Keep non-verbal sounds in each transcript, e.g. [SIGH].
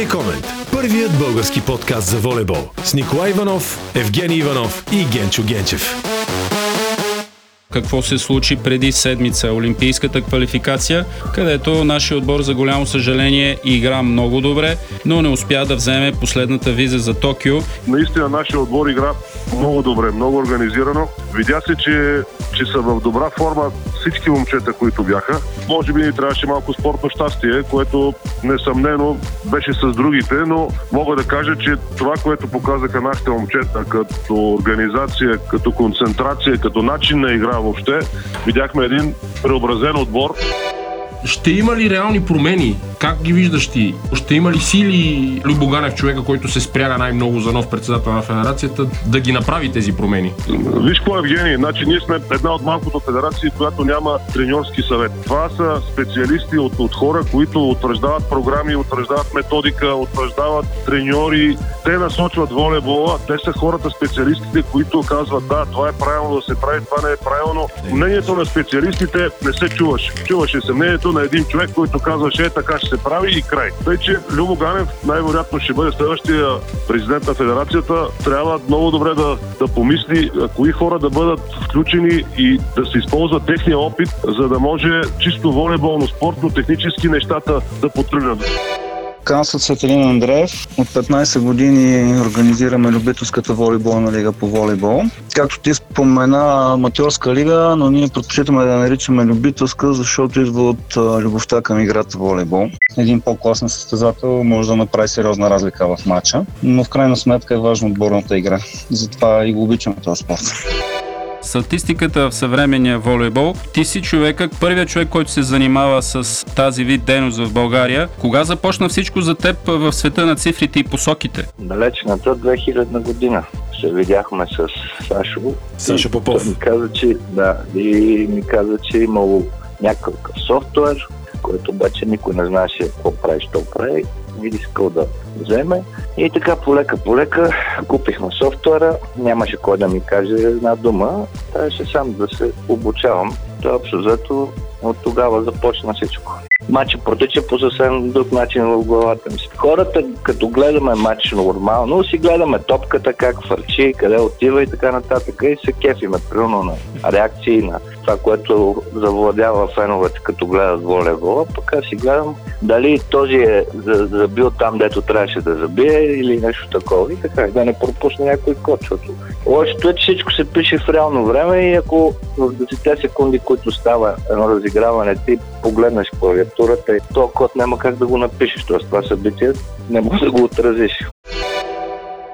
Волей Комент. Първият български подкаст за волейбол. С Николай Иванов, Евгений Иванов и Генчо Генчев какво се случи преди седмица Олимпийската квалификация, където нашия отбор за голямо съжаление игра много добре, но не успя да вземе последната виза за Токио. Наистина нашия отбор игра много добре, много организирано. Видя се, че, че са в добра форма всички момчета, които бяха. Може би ни трябваше малко спортно щастие, което несъмнено беше с другите, но мога да кажа, че това, което показаха нашите момчета като организация, като концентрация, като начин на игра въобще, видяхме един преобразен отбор. Ще има ли реални промени? Как ги виждаш ти? Ще има ли сили Любоганев, човека, който се спряга най-много за нов председател на федерацията, да ги направи тези промени? Виж какво, Евгений, значи ние сме една от малкото федерации, която няма треньорски съвет. Това са специалисти от, от хора, които утвърждават програми, утвърждават методика, утвърждават треньори. Те насочват волейбола, те са хората, специалистите, които казват да, това е правилно да се прави, това не е правилно. Мнението на специалистите не се чуваше. Чуваше се мнението на един човек, който казваше е така ще се прави и край. Тъй, че Любо Ганев най-вероятно ще бъде следващия президент на федерацията. Трябва много добре да, да помисли кои хора да бъдат включени и да се използва техния опит, за да може чисто волейболно, спортно, технически нещата да потръгнат. Казвам Светелин Андреев. От 15 години организираме любителската волейболна лига по волейбол. Както ти спомена, аматьорска лига, но ние предпочитаме да наричаме любителска, защото идва от любовта към играта волейбол. Един по-класен състезател може да направи сериозна разлика в матча, но в крайна сметка е важно отборната игра. Затова и го обичаме този спорт статистиката в съвременния волейбол. Ти си човека, първият човек, който се занимава с тази вид дейност в България. Кога започна всичко за теб в света на цифрите и посоките? Далечната 2000 година се видяхме с Сашо. Сашо Попов. Ми каза, че, да, и ми каза, че е имало някакъв софтуер, който обаче никой не знаеше какво прави, що прави искал да вземе. И така полека полека купихме софтуера, нямаше кой да ми каже една дума, трябваше сам да се обучавам. Това общо взето от тогава започна всичко. Матча протича по съвсем друг начин в главата ми. Хората, като гледаме матч нормално, си гледаме топката, как фърчи, къде отива и така нататък. И се кефиме, примерно на реакции, на това, което завладява феновете, като гледат волейбола. Пък аз си гледам дали този е забил там, дето трябваше да забие или нещо такова. И така, да не пропусне някой код, защото лошото е, че всичко се пише в реално време и ако в 10 секунди, които става едно разиграване, ти погледнеш клавиатурата и то код няма как да го напишеш. Тоест това събитие не може да го отразиш.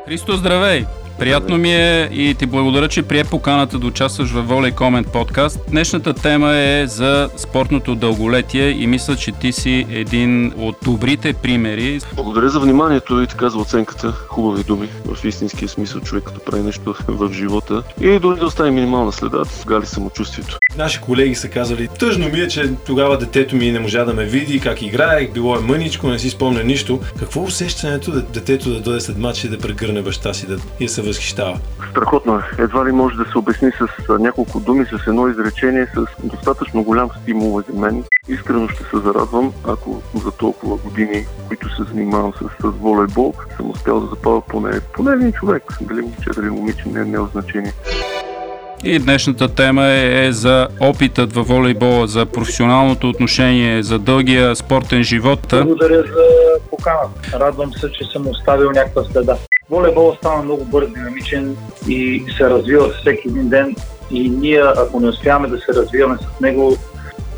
Христо, здравей! Приятно ми е и ти благодаря, че прие поканата да участваш в Волей Комент подкаст. Днешната тема е за спортното дълголетие и мисля, че ти си един от добрите примери. Благодаря за вниманието и така за оценката. Хубави думи в истинския смисъл човек като прави нещо [LAUGHS] в живота и дори да остави минимална следа, гали самочувствието. Наши колеги са казали, тъжно ми е, че тогава детето ми не можа да ме види, как играе, било е мъничко, не си спомня нищо. Какво усещането детето да дойде след матч и да прегърне баща си да, и да се възхищава? Страхотно е. Едва ли може да се обясни с няколко думи, с едно изречение, с достатъчно голям стимул за мен. Искрено ще се зарадвам, ако за толкова години, които се занимавам с, с волейбол, съм успял да запава поне, поне един човек. Дали момче, дали момиче, не, не е значение. И днешната тема е, е за опитът във волейбола, за професионалното отношение, за дългия спортен живот. Благодаря за поканата. Радвам се, че съм оставил някаква следа. Волейболът стана много бърз, динамичен и се развива всеки един ден. И ние, ако не успяваме да се развиваме с него,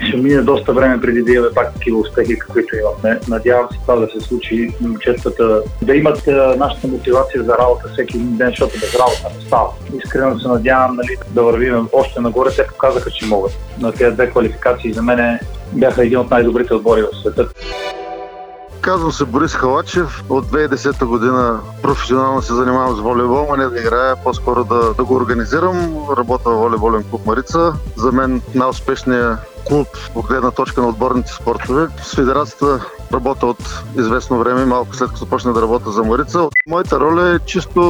ще мине доста време преди да имаме пак такива успехи, каквито имаме. Надявам се това да се случи момчетата да имат нашата мотивация за работа всеки един ден, защото без работа не става. Искрено се надявам нали, да вървим още нагоре. Те показаха, че могат. На тези две квалификации за мен бяха един от най-добрите отбори в света. Казвам се Борис Халачев. От 2010 година професионално се занимавам с волейбол, а не да играя, по-скоро да, да го организирам. Работя в волейболен клуб Марица. За мен най-успешният клуб от гледна точка на отборните спортове. С федерацията работя от известно време, малко след като започна да работя за Марица. Моята роля е чисто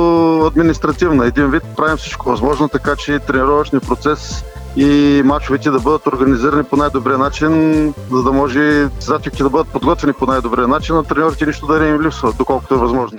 административна. Един вид правим всичко възможно, така че тренировъчния процес и мачовете да бъдат организирани по най-добрия начин, за да може състезателите да бъдат подготвени по най-добрия начин, а треньорите нищо да не им липсва, доколкото е възможно.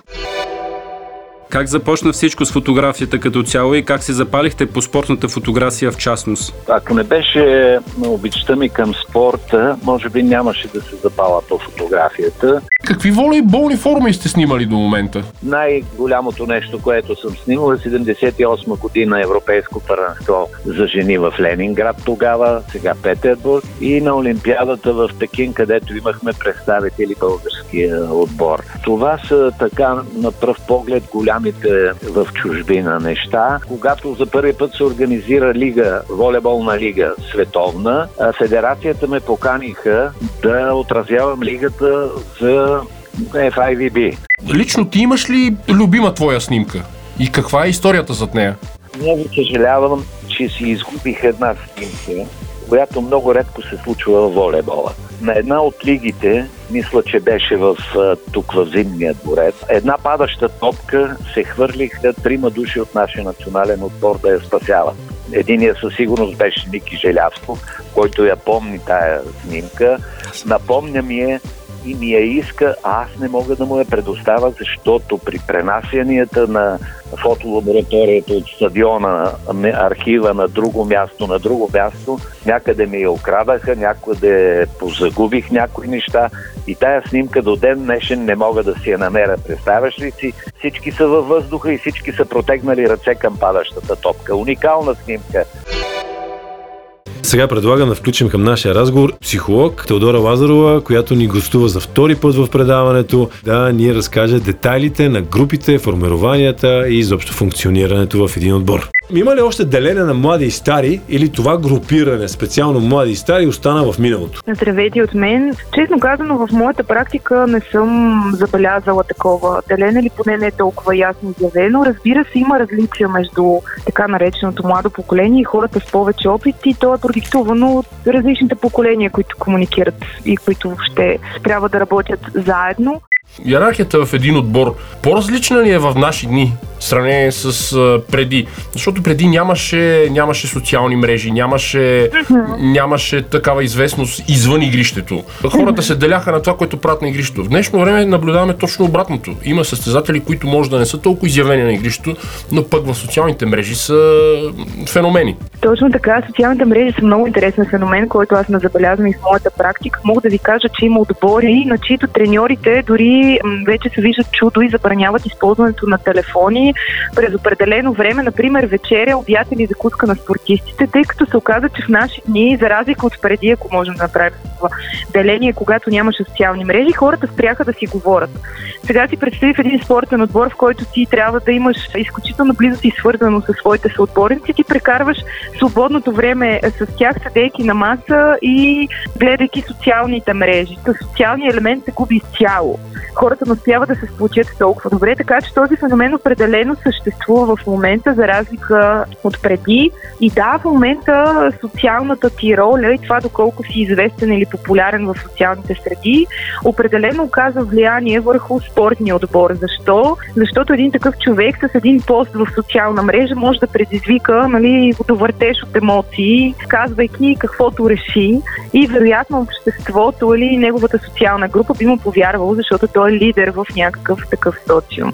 Как започна всичко с фотографията като цяло и как се запалихте по спортната фотография в частност? Ако не беше обичта ми към спорта, може би нямаше да се запала по фотографията. Какви волейболни форми сте снимали до момента? Най-голямото нещо, което съм снимал е 78 година Европейско първенство за жени в Ленинград тогава, сега Петербург и на Олимпиадата в Пекин, където имахме представители българския отбор. Това са така на пръв поглед голямите в чужбина неща. Когато за първи път се организира лига, волейболна лига световна, федерацията ме поканиха да отразявам лигата за FIVB. Лично ти имаш ли любима твоя снимка? И каква е историята зад нея? Много съжалявам, че си изгубих една снимка, която много редко се случва в волейбола. На една от лигите, мисля, че беше в, тук в Зимния дворец, една падаща топка се хвърлиха трима души от нашия национален отбор да я спасяват. Единия със сигурност беше Ники Желявсков, който я помни тая снимка. Напомня ми е и ми я иска, а аз не мога да му я предоставя, защото при пренасянията на фотолабораторията от стадиона, архива на друго място, на друго място, някъде ми я окрадаха, някъде позагубих някои неща и тая снимка до ден днешен не мога да си я намеря. Представяш ли си? Всички са във въздуха и всички са протегнали ръце към падащата топка. Уникална снимка. Сега предлагам да включим към нашия разговор психолог Теодора Лазарова, която ни гостува за втори път в предаването, да ни разкаже детайлите на групите, формированията и изобщо функционирането в един отбор. Има ли още делене на млади и стари или това групиране, специално млади и стари, остана в миналото? Здравейте от мен. Честно казано, в моята практика не съм забелязала такова делене или поне не е толкова ясно изявено. Разбира се, има различия между така нареченото младо поколение и хората с повече опит и то е продиктувано от различните поколения, които комуникират и които ще трябва да работят заедно. Иерархията в един отбор по-различна ли е в наши дни в сравнение с а, преди? Защото преди нямаше, нямаше социални мрежи, нямаше, нямаше такава известност извън игрището. Хората се деляха на това, което правят на игрището. В днешно време наблюдаваме точно обратното. Има състезатели, които може да не са толкова изявени на игрището, но пък в социалните мрежи са феномени. Точно така, социалните мрежи са много интересен феномен, който аз не забелязвам и в моята практика. Мога да ви кажа, че има отбори, на чието треньорите дори вече се виждат чудо и забраняват използването на телефони през определено време, например вечеря, обяд или закуска на спортистите, тъй като се оказа, че в наши дни, за разлика от преди, ако можем да направим това деление, когато нямаше социални мрежи, хората спряха да си говорят. Сега си представи в един спортен отбор, в който ти трябва да имаш изключително близост и свързано с своите съотборници, ти прекарваш свободното време с тях, седейки на маса и гледайки социалните мрежи. Социалният елемент се губи изцяло. Хората не успяват да се сплотят толкова добре, така че този феномен определено съществува в момента, за разлика от преди. И да, в момента социалната ти роля и това доколко си известен или популярен в социалните среди, определено оказва влияние върху спортния отбор. Защо? Защото един такъв човек с един пост в социална мрежа може да предизвика нали, водовъртеж от емоции, казвайки каквото реши и вероятно обществото или неговата социална група би му повярвало, защото той е лидер в някакъв такъв социум.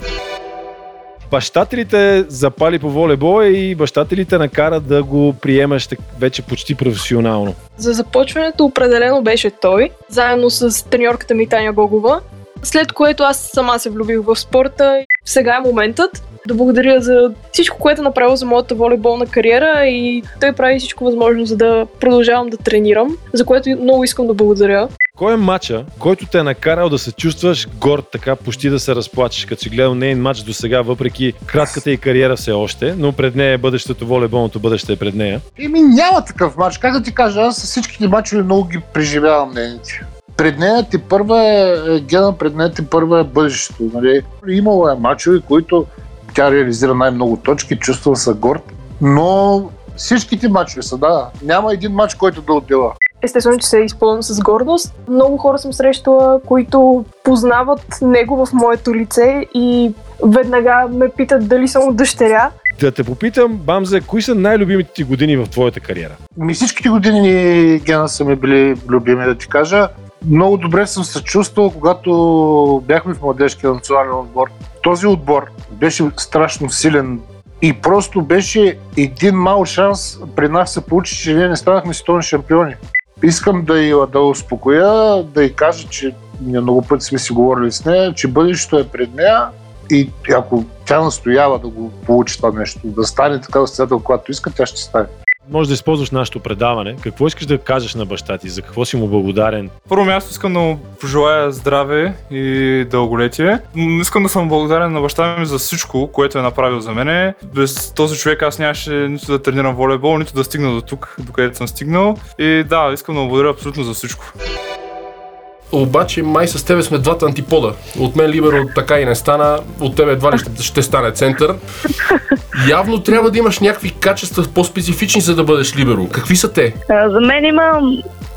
Бащата ли те запали по волейбола и бащата ли те накара да го приемаш вече почти професионално? За започването определено беше той, заедно с треньорката ми Таня Гогова, след което аз сама се влюбих в спорта. Сега е моментът да благодаря за всичко, което е направил за моята волейболна кариера и той прави всичко възможно, за да продължавам да тренирам, за което много искам да благодаря. Кой е матча, който те е накарал да се чувстваш горд, така почти да се разплачеш, като си гледал нейн матч до сега, въпреки кратката и кариера все още, но пред нея е бъдещето, волейболното бъдеще е пред нея? Еми няма такъв матч. Как да ти кажа, аз с всичките матчове много ги преживявам нейните. Пред нея ти първа е, Гена, пред нея ти първа е бъдещето. Нали? Имало е матчове, които тя реализира най-много точки, чувства се горд, но всичките матчове са, да. Няма един матч, който да отдела. Естествено, че се изпълням с гордост. Много хора съм срещала, които познават него в моето лице и веднага ме питат дали съм от дъщеря. Да те попитам, Бамзе, кои са най-любимите ти години в твоята кариера? Ми всичките години Гена са ми били любими, да ти кажа. Много добре съм се чувствал, когато бяхме в младежкия национален отбор. Този отбор беше страшно силен и просто беше един мал шанс при нас се получи, че ние не станахме световни шампиони. Искам да я да успокоя, да й кажа, че ние много пъти сме си говорили с нея, че бъдещето е пред нея и ако тя настоява да го получи това нещо, да стане такава състезател, когато иска, тя ще стане. Може да използваш нашето предаване. Какво искаш да кажеш на баща ти? За какво си му благодарен? Първо място искам да му пожелая здраве и дълголетие. Искам да съм благодарен на баща ми за всичко, което е направил за мене. Без този човек аз нямаше нито да тренирам волейбол, нито да стигна до тук, докъдето съм стигнал. И да, искам да му благодаря абсолютно за всичко. Обаче май с тебе сме двата антипода. От мен Либеро така и не стана, от тебе едва ли ще, ще стане център. Явно трябва да имаш някакви качества по-специфични, за да бъдеш Либеро. Какви са те? За мен има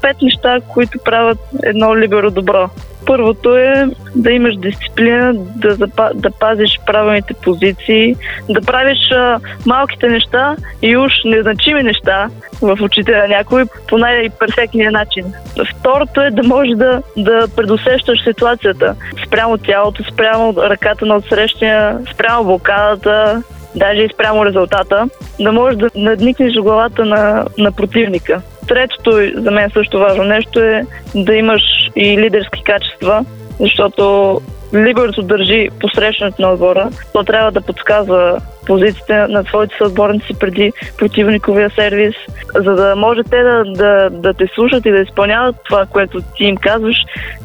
пет неща, които правят едно либеро добро. Първото е да имаш дисциплина, да, запа, да пазиш правилните позиции, да правиш а, малките неща и уж незначими неща в очите на някой по най-перфектния начин. Второто е да можеш да, да предусещаш ситуацията спрямо тялото, спрямо ръката на отсрещния, спрямо блокадата, даже и спрямо резултата, да можеш да надникнеш в главата на, на противника. Третото, за мен също важно нещо е да имаш и лидерски качества, защото либерото държи посрещането на отбора. То трябва да подсказва позициите на своите съотборници преди противниковия сервис, за да може те да, да, да те слушат и да изпълняват това, което ти им казваш,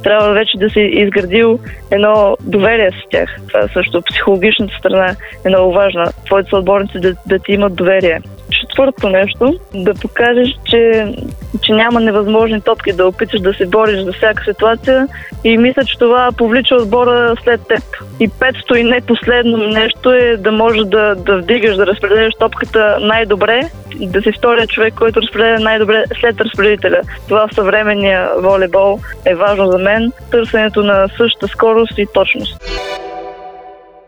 трябва вече да си изградил едно доверие с тях. Това също психологичната страна е много важна. Твоите съотборници да, да ти имат доверие. Четвърто нещо, да покажеш, че, че няма невъзможни топки, да опиташ да се бориш за всяка ситуация и мисля, че това повлича отбора след теб. И петото и не последно нещо е да можеш да, да вдигаш, да разпределяш топката най-добре, да си втория човек, който разпределя най-добре след разпределителя. Това в съвременния волейбол е важно за мен. Търсенето на същата скорост и точност.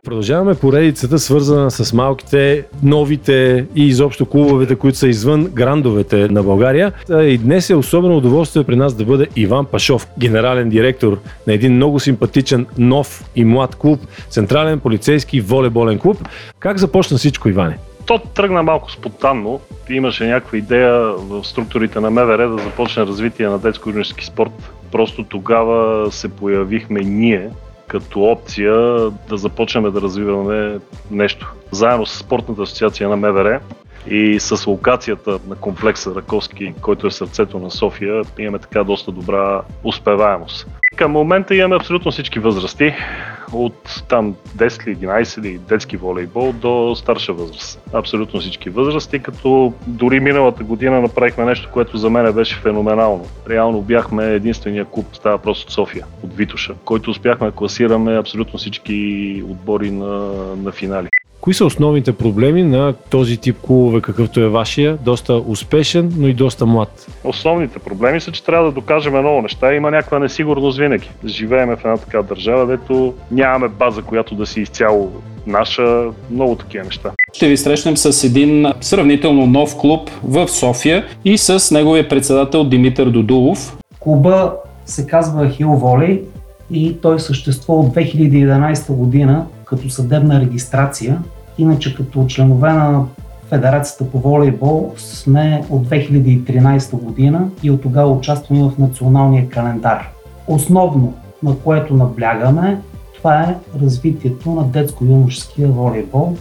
Продължаваме поредицата, свързана с малките, новите и изобщо клубовете, които са извън грандовете на България. И днес е особено удоволствие при нас да бъде Иван Пашов, генерален директор на един много симпатичен, нов и млад клуб, Централен полицейски волейболен клуб. Как започна всичко, Иване? То тръгна малко спонтанно. Имаше някаква идея в структурите на МВР да започне развитие на детско-юношески спорт. Просто тогава се появихме ние като опция да започнем да развиваме нещо. Заедно с Спортната асоциация на МВР и с локацията на комплекса Раковски, който е сърцето на София, имаме така доста добра успеваемост. Към момента имаме абсолютно всички възрасти, от там 10 или 11 или детски волейбол до старша възраст. Абсолютно всички възрасти, като дори миналата година направихме нещо, което за мен беше феноменално. Реално бяхме единствения клуб, става просто София, от Витуша, който успяхме да класираме абсолютно всички отбори на, на финали. Кои са основните проблеми на този тип клубове, какъвто е вашия? Доста успешен, но и доста млад. Основните проблеми са, че трябва да докажем много неща. Има някаква несигурност винаги. Живееме в една така държава, дето нямаме база, която да си изцяло наша. Много такива неща. Ще ви срещнем с един сравнително нов клуб в София и с неговия председател Димитър Додулов. Клуба се казва Хил Волей и той съществува от 2011 година като съдебна регистрация. Иначе като членове на Федерацията по волейбол сме от 2013 година и от тогава участваме в националния календар. Основно, на което наблягаме, това е развитието на детско-юношеския волейбол.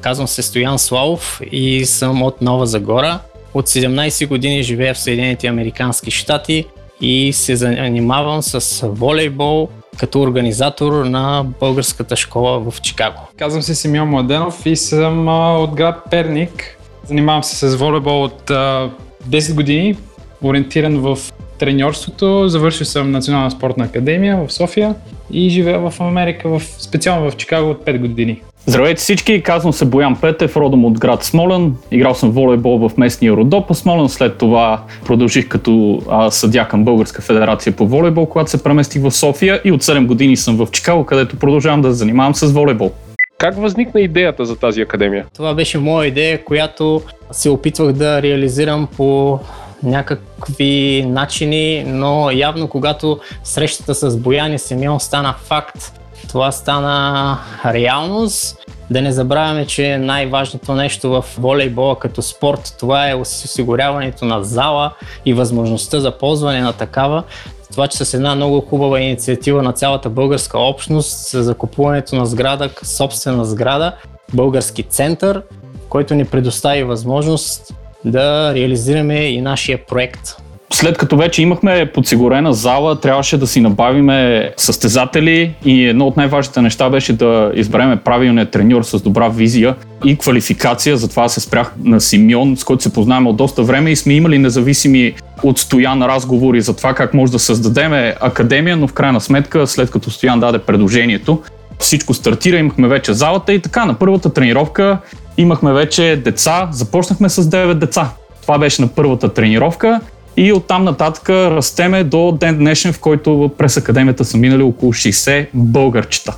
Казвам се Стоян Славов и съм от Нова Загора. От 17 години живея в Съединените Американски щати и се занимавам с волейбол като организатор на българската школа в Чикаго. Казвам се Симеон Младенов и съм от град Перник. Занимавам се с волейбол от а, 10 години, ориентиран в треньорството. Завършил съм Национална спортна академия в София и живея в Америка, в, специално в Чикаго от 5 години. Здравейте всички, казвам се Боян Петев, родом от град Смолен. Играл съм волейбол в местния Родопа Смолен, след това продължих като а, съдя към Българска федерация по волейбол, когато се преместих в София и от 7 години съм в Чикаго, където продължавам да се занимавам с волейбол. Как възникна идеята за тази академия? Това беше моя идея, която се опитвах да реализирам по някакви начини, но явно когато срещата с Боян и Симеон стана факт, това стана реалност. Да не забравяме, че най-важното нещо в волейбола като спорт, това е осигуряването на зала и възможността за ползване на такава. Това, че с една много хубава инициатива на цялата българска общност за закупуването на сграда, собствена сграда, български център, който ни предостави възможност да реализираме и нашия проект. След като вече имахме подсигурена зала, трябваше да си набавиме състезатели и едно от най-важните неща беше да избереме правилният треньор с добра визия и квалификация. Затова се спрях на Симеон, с който се познаваме от доста време и сме имали независими от Стоян разговори за това как може да създадем академия, но в крайна сметка, след като Стоян даде предложението, всичко стартира, имахме вече залата и така на първата тренировка имахме вече деца, започнахме с 9 деца. Това беше на първата тренировка и оттам нататък растеме до ден днешен, в който през академията са минали около 60 българчета.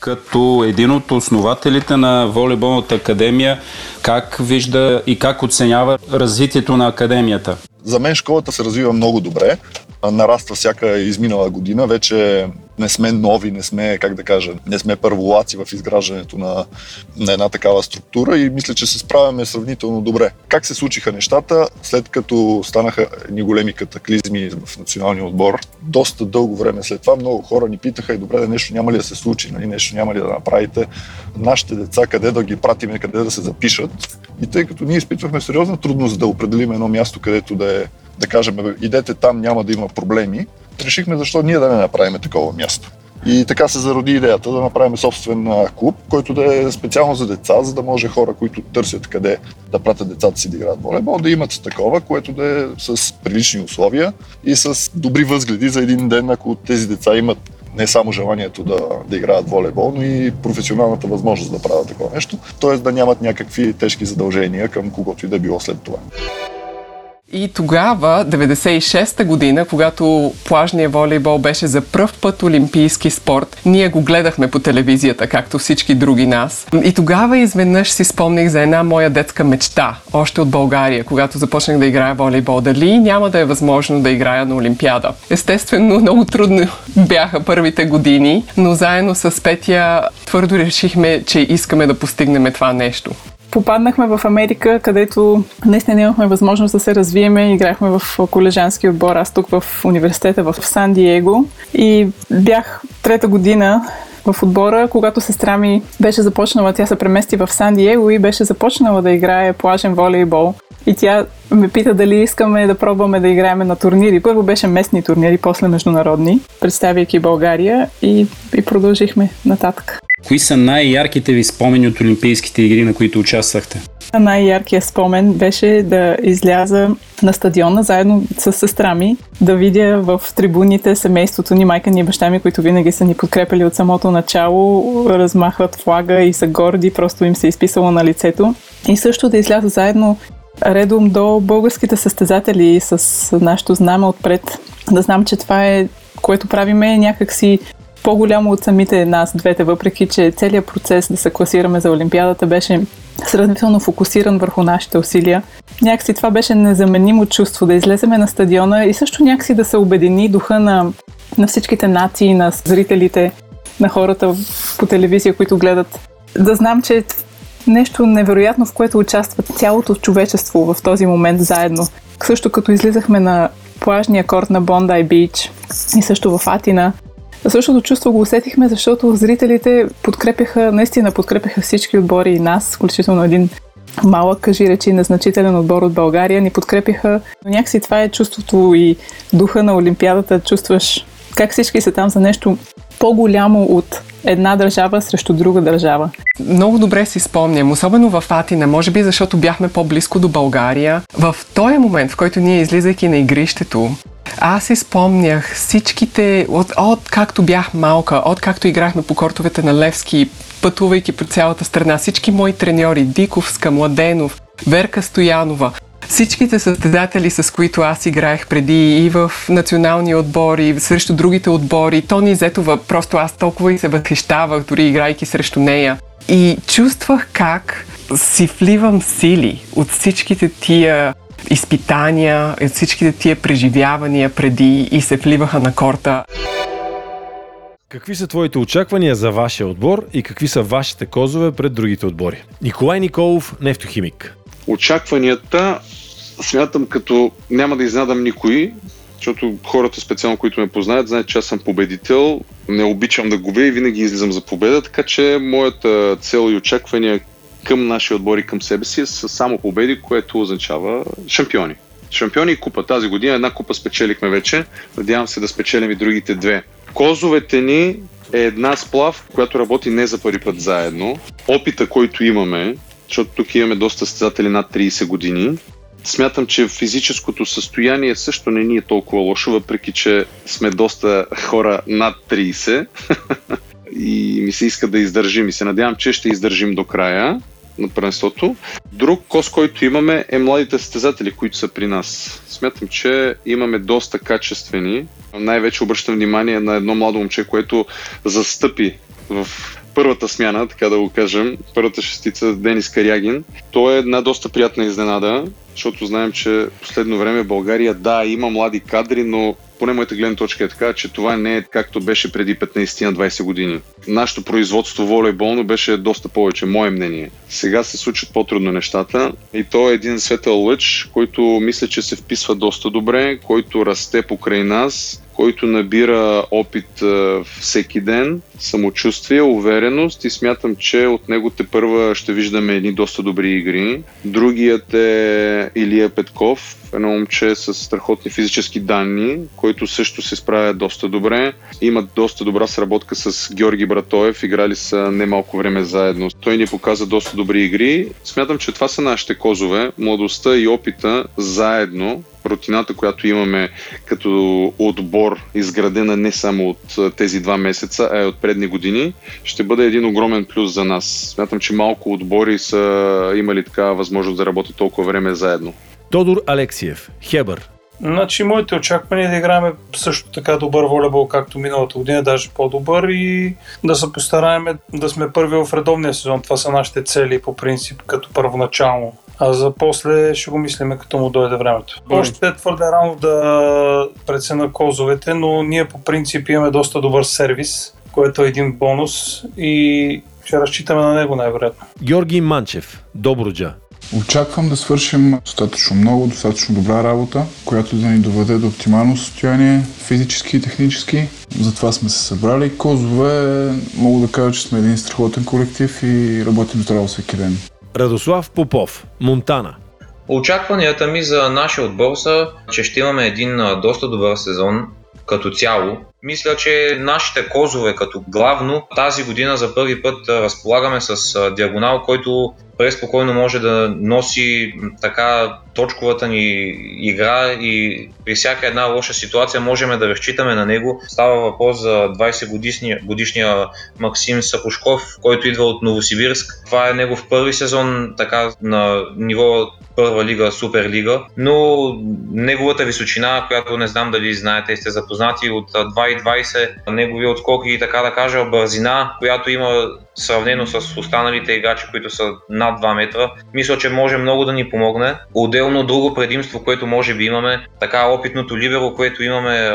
Като един от основателите на волейболната академия, как вижда и как оценява развитието на академията? За мен школата се развива много добре. Нараства всяка изминала година. Вече не сме нови, не сме, как да кажа, не сме първолаци в изграждането на, на една такава структура и мисля, че се справяме сравнително добре. Как се случиха нещата, след като станаха едни големи катаклизми в националния отбор, доста дълго време след това много хора ни питаха и добре, да нещо няма ли да се случи, нали, нещо няма ли да направите, нашите деца къде да ги пратиме, къде да се запишат. И тъй като ние изпитвахме сериозна трудност да определим едно място, където да е, да кажем, идете там, няма да има проблеми, решихме защо ние да не направим такова място. И така се зароди идеята да направим собствен клуб, който да е специално за деца, за да може хора, които търсят къде да пратят децата си да играят волейбол, да имат такова, което да е с прилични условия и с добри възгледи за един ден, ако тези деца имат не само желанието да, да играят волейбол, но и професионалната възможност да правят такова нещо, т.е. да нямат някакви тежки задължения към когото и да било след това. И тогава, 96-та година, когато плажния волейбол беше за пръв път олимпийски спорт, ние го гледахме по телевизията, както всички други нас. И тогава изведнъж си спомних за една моя детска мечта, още от България, когато започнах да играя волейбол. Дали няма да е възможно да играя на Олимпиада? Естествено, много трудно [LAUGHS] бяха първите години, но заедно с Петя твърдо решихме, че искаме да постигнем това нещо попаднахме в Америка, където наистина имахме възможност да се развиеме. Играхме в колежански отбор, аз тук в университета в Сан Диего. И бях трета година в отбора, когато сестра ми беше започнала, тя се премести в Сан Диего и беше започнала да играе плажен волейбол. И тя ме пита дали искаме да пробваме да играем на турнири. Първо беше местни турнири, после международни, представяйки България и, и продължихме нататък. Кои са най-ярките ви спомени от Олимпийските игри, на които участвахте? Най-яркият спомен беше да изляза на стадиона заедно с сестра ми, да видя в трибуните семейството ни, майка ни и баща ми, които винаги са ни подкрепили от самото начало, размахват флага и са горди, просто им се е изписало на лицето. И също да изляза заедно редом до българските състезатели с нашето знаме отпред. Да знам, че това е, което правиме, някакси по-голямо от самите нас двете, въпреки че целият процес да се класираме за Олимпиадата беше сравнително фокусиран върху нашите усилия. Някакси това беше незаменимо чувство да излеземе на стадиона и също някакси да се обедини духа на, на всичките нации, на зрителите, на хората по телевизия, които гледат. Да знам, че нещо невероятно, в което участва цялото човечество в този момент заедно. Също като излизахме на плажния корт на Бондай Бич и също в Атина, Същото чувство го усетихме, защото зрителите подкрепяха, наистина подкрепяха всички отбори и нас, включително един малък, кажи речи, незначителен отбор от България, ни подкрепяха. Но някакси това е чувството и духа на Олимпиадата. Чувстваш как всички са там за нещо по-голямо от една държава срещу друга държава. Много добре си спомням, особено в Атина, може би защото бяхме по-близко до България. В този момент, в който ние излизайки на игрището, аз си спомнях всичките, от, от както бях малка, от както играхме по кортовете на Левски, пътувайки по цялата страна, всички мои треньори, Диковска, Младенов, Верка Стоянова, всичките състезатели, с които аз играех преди и в националния отбор, и срещу другите отбори, Тони Зетова, просто аз толкова и се възхищавах, дори играйки срещу нея. И чувствах как си вливам сили от всичките тия изпитания, всичките тия преживявания преди и се вливаха на корта. Какви са твоите очаквания за вашия отбор и какви са вашите козове пред другите отбори? Николай Николов, нефтохимик. Очакванията смятам като няма да изнадам никой, защото хората специално, които ме познаят, знаят, че аз съм победител, не обичам да губя и винаги излизам за победа, така че моята цел и очаквания към нашия отбор и към себе си са само победи, което означава шампиони. Шампиони и купа. Тази година една купа спечелихме вече. Надявам се да спечелим и другите две. Козовете ни е една сплав, която работи не за първи път заедно. Опита, който имаме, защото тук имаме доста състезатели над 30 години, Смятам, че физическото състояние също не ни е толкова лошо, въпреки че сме доста хора над 30 [LAUGHS] и ми се иска да издържим и се надявам, че ще издържим до края на първенството. Друг кос, който имаме е младите състезатели, които са при нас. Смятам, че имаме доста качествени. Най-вече обръщам внимание на едно младо момче, което застъпи в първата смяна, така да го кажем, първата шестица Денис Карягин. То е една доста приятна изненада, защото знаем, че последно време България, да, има млади кадри, но поне моята гледна точка е така, че това не е както беше преди 15 20 години. Нашето производство волейболно беше доста повече, мое мнение. Сега се случват по-трудно нещата и то е един светъл лъч, който мисля, че се вписва доста добре, който расте покрай нас, който набира опит всеки ден, самочувствие, увереност и смятам, че от него те първа ще виждаме едни доста добри игри. Другият е Илия Петков, едно момче с страхотни физически данни, който също се справя доста добре. Имат доста добра сработка с Георги Братоев, играли са немалко време заедно. Той ни показа доста добри игри. Смятам, че това са нашите козове. Младостта и опита заедно рутината, която имаме като отбор, изградена не само от тези два месеца, а и от предни години, ще бъде един огромен плюс за нас. Смятам, че малко отбори са имали така възможност да работят толкова време заедно. Тодор Алексиев, Хебър. Значи, моите очаквания е да играем също така добър волейбол, както миналата година, даже по-добър и да се постараем да сме първи в редовния сезон. Това са нашите цели по принцип, като първоначално. А за после ще го мислиме, като му дойде времето. Още е твърде рано да прецена козовете, но ние по принцип имаме доста добър сервис, което е един бонус и ще разчитаме на него най-вероятно. Георги Манчев, Добруджа. Очаквам да свършим достатъчно много, достатъчно добра работа, която да ни доведе до оптимално състояние, физически и технически. Затова сме се събрали. Козове, мога да кажа, че сме един страхотен колектив и работим здраво всеки ден. Радослав Попов, Монтана. Очакванията ми за нашия отбор са, че ще имаме един доста добър сезон като цяло. Мисля, че нашите козове като главно тази година за първи път разполагаме с диагонал, който преспокойно може да носи така точковата ни игра и при всяка една лоша ситуация можем да разчитаме на него. Става въпрос за 20 годишния, годишния Максим Сапушков, който идва от Новосибирск. Това е негов първи сезон така на ниво първа лига, супер лига, но неговата височина, която не знам дали знаете и сте запознати от 2.20, неговия отскок и така да кажа бързина, която има сравнено с останалите играчи, които са над 2 метра, мисля, че може много да ни помогне. Отделно друго предимство, което може би имаме, така опитното либеро, което имаме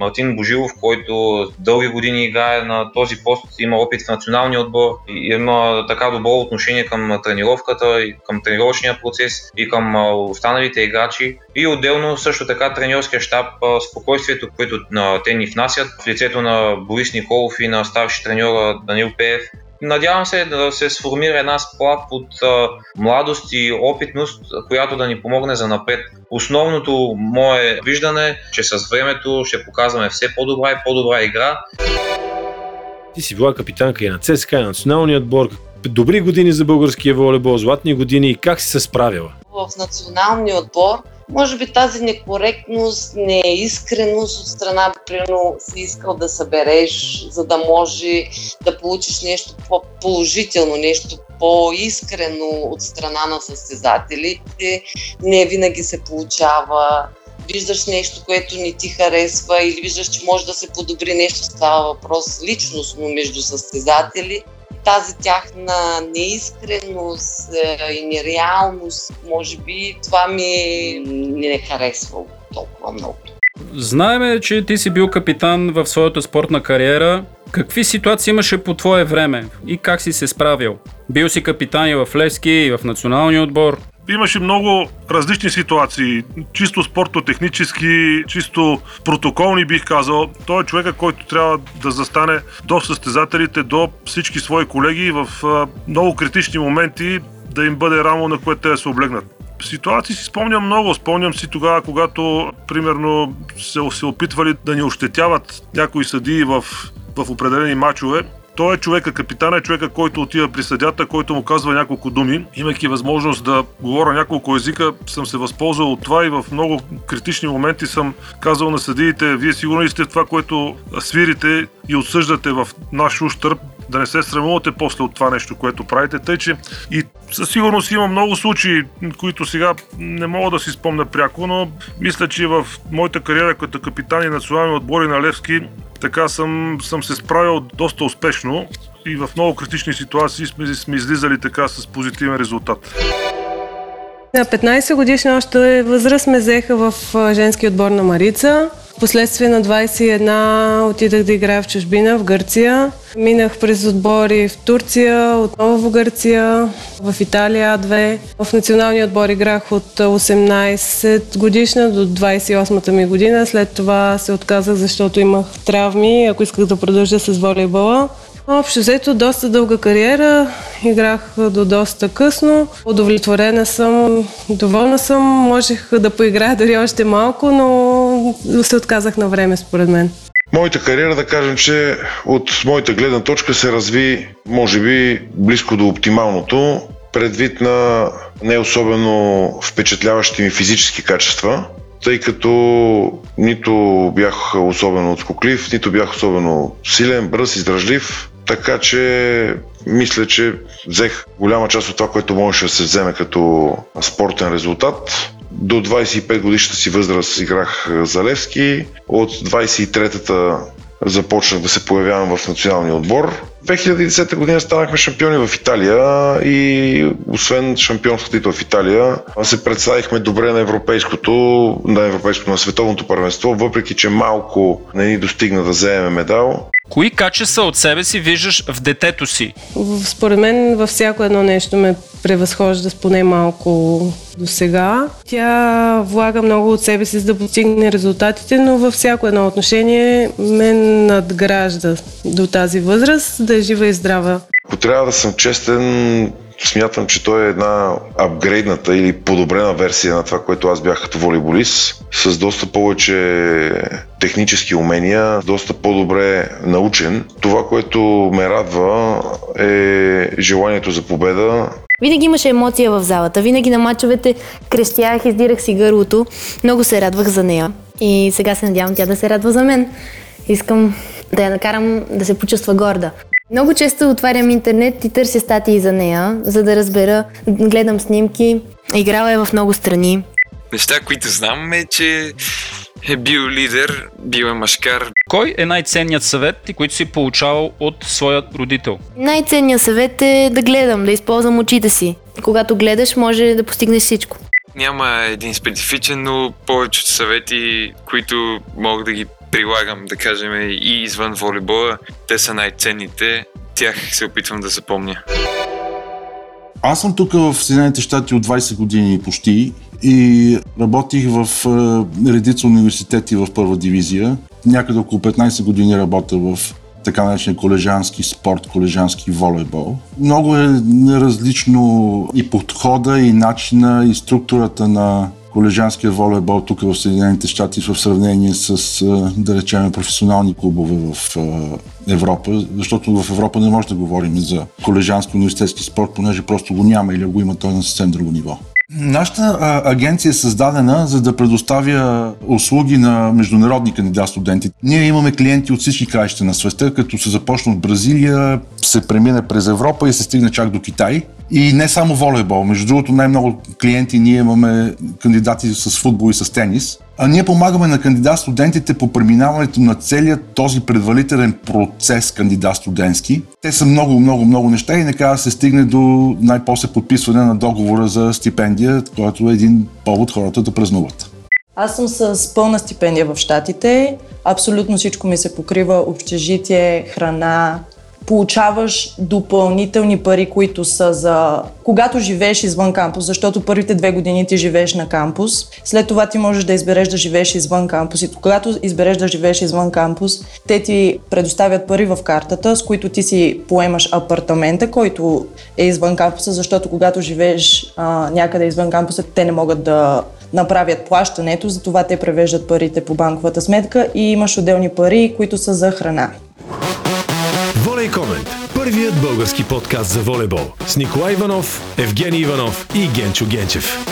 Мартин Божилов, който дълги години играе на този пост, има опит в националния отбор, има така добро отношение към тренировката, и към тренировъчния процес и към останалите играчи. И отделно също така тренерския щаб, спокойствието, което те ни внасят в лицето на Борис Николов и на старши треньор Данил Пеев, Надявам се да се сформира една сплав от младост и опитност, която да ни помогне за напред. Основното мое виждане е, че с времето ще показваме все по-добра и по-добра игра. Ти си била капитанка и на ЦСКА, и на националния отбор. Добри години за българския волейбол, златни години. Как си се справила? В националния отбор може би тази некоректност, неискреност от страна, примерно си искал да събереш, за да може да получиш нещо по-положително, нещо по-искрено от страна на състезателите, не винаги се получава. Виждаш нещо, което не ти харесва или виждаш, че може да се подобри нещо, става въпрос личностно между състезатели. Тази тяхна неискреност е, и нереалност, може би това ми не е харесвало толкова много. Знаеме, че ти си бил капитан в своята спортна кариера. Какви ситуации имаше по твое време и как си се справил? Бил си капитан и в Левски, и в националния отбор. Имаше много различни ситуации, чисто спортно-технически, чисто протоколни бих казал. Той е човека, който трябва да застане до състезателите, до всички свои колеги в много критични моменти да им бъде рамо, на което те да се облегнат. Ситуации си спомням много. Спомням си тогава, когато, примерно, се, се опитвали да ни ощетяват някои съдии в, в определени матчове той е човека, капитана е човека, който отива при съдята, който му казва няколко думи. Имайки възможност да говоря няколко езика, съм се възползвал от това и в много критични моменти съм казал на съдиите, вие сигурно сте това, което свирите и отсъждате в наш ущърп, да не се срамувате после от това нещо, което правите. Тъй, че и със сигурност има много случаи, които сега не мога да си спомня пряко, но мисля, че в моята кариера като капитан и национални отбори на Левски така съм, съм се справил доста успешно и в много критични ситуации сме, сме излизали така с позитивен резултат. На 15 годишна още възраст ме взеха в женски отбор на Марица. Последствие на 21 отидах да играя в чужбина, в Гърция. Минах през отбори в Турция, отново в Гърция, в Италия А2. В националния отбор играх от 18 годишна до 28-та ми година. След това се отказах, защото имах травми, ако исках да продължа с волейбола. Общо взето доста дълга кариера, играх до доста късно, удовлетворена съм, доволна съм, можех да поиграя дори още малко, но се отказах на време според мен. Моята кариера, да кажем, че от моята гледна точка се разви, може би, близко до оптималното, предвид на не особено впечатляващи ми физически качества, тъй като нито бях особено отскоклив, нито бях особено силен, бърз, издръжлив. Така че мисля, че взех голяма част от това, което можеше да се вземе като спортен резултат. До 25 годишната си възраст играх за Левски. От 23-та започнах да се появявам в националния отбор. 2010 година станахме шампиони в Италия и освен шампионската титла в Италия, се представихме добре на европейското, на европейското, на световното първенство, въпреки че малко не ни достигна да вземем медал. Кои качества от себе си виждаш в детето си? Според мен във всяко едно нещо ме превъзхожда с поне малко до сега. Тя влага много от себе си за да постигне резултатите, но във всяко едно отношение ме надгражда до тази възраст, да е жива и здрава. Ако трябва да съм честен, смятам, че той е една апгрейдната или подобрена версия на това, което аз бях като волейболист, с доста повече технически умения, доста по-добре научен. Това, което ме радва е желанието за победа. Винаги имаше емоция в залата. Винаги на мачовете крещях, издирах си гърлото. Много се радвах за нея. И сега се надявам тя да се радва за мен. Искам да я накарам да се почувства горда. Много често отварям интернет и търся статии за нея, за да разбера, гледам снимки. Играла е в много страни. Неща, които знам е, че е бил лидер, бил е машкар. Кой е най-ценният съвет, ти, който си получавал от своят родител? Най-ценният съвет е да гледам, да използвам очите си. Когато гледаш, може да постигнеш всичко. Няма един специфичен, но повечето съвети, които мога да ги прилагам, да кажем, и извън волейбола, те са най-ценните. Тях се опитвам да запомня. Аз съм тук в Съединените щати от 20 години почти и работих в редица университети в първа дивизия. Някъде около 15 години работя в така наречен колежански спорт, колежански волейбол. Много е неразлично и подхода, и начина, и структурата на колежанския волейбол тук в Съединените щати в сравнение с, да речем, професионални клубове в Европа, защото в Европа не може да говорим за колежански университетски спорт, понеже просто го няма или го има той на съвсем друго ниво. Нашата агенция е създадена за да предоставя услуги на международни кандидат-студенти. Ние имаме клиенти от всички краища на света, като се започна от Бразилия, се премине през Европа и се стигне чак до Китай. И не само волейбол. Между другото, най-много клиенти ние имаме кандидати с футбол и с тенис. А ние помагаме на кандидат-студентите по преминаването на целият този предварителен процес кандидат-студентски. Те са много, много, много неща и накрая се стигне до най-после подписване на договора за стипендия, който е един повод хората да празнуват. Аз съм с пълна стипендия в Штатите. Абсолютно всичко ми се покрива. Общежитие, храна, получаваш допълнителни пари, които са за когато живееш извън кампус, защото първите две години ти живееш на кампус, след това ти можеш да избереш да живееш извън кампус и когато избереш да живееш извън кампус, те ти предоставят пари в картата, с които ти си поемаш апартамента, който е извън кампуса, защото когато живееш а, някъде извън кампуса, те не могат да направят плащането, затова те превеждат парите по банковата сметка и имаш отделни пари, които са за храна. Волей Комент. Първият български подкаст за волейбол с Николай Иванов, Евгений Иванов и Генчо Генчев.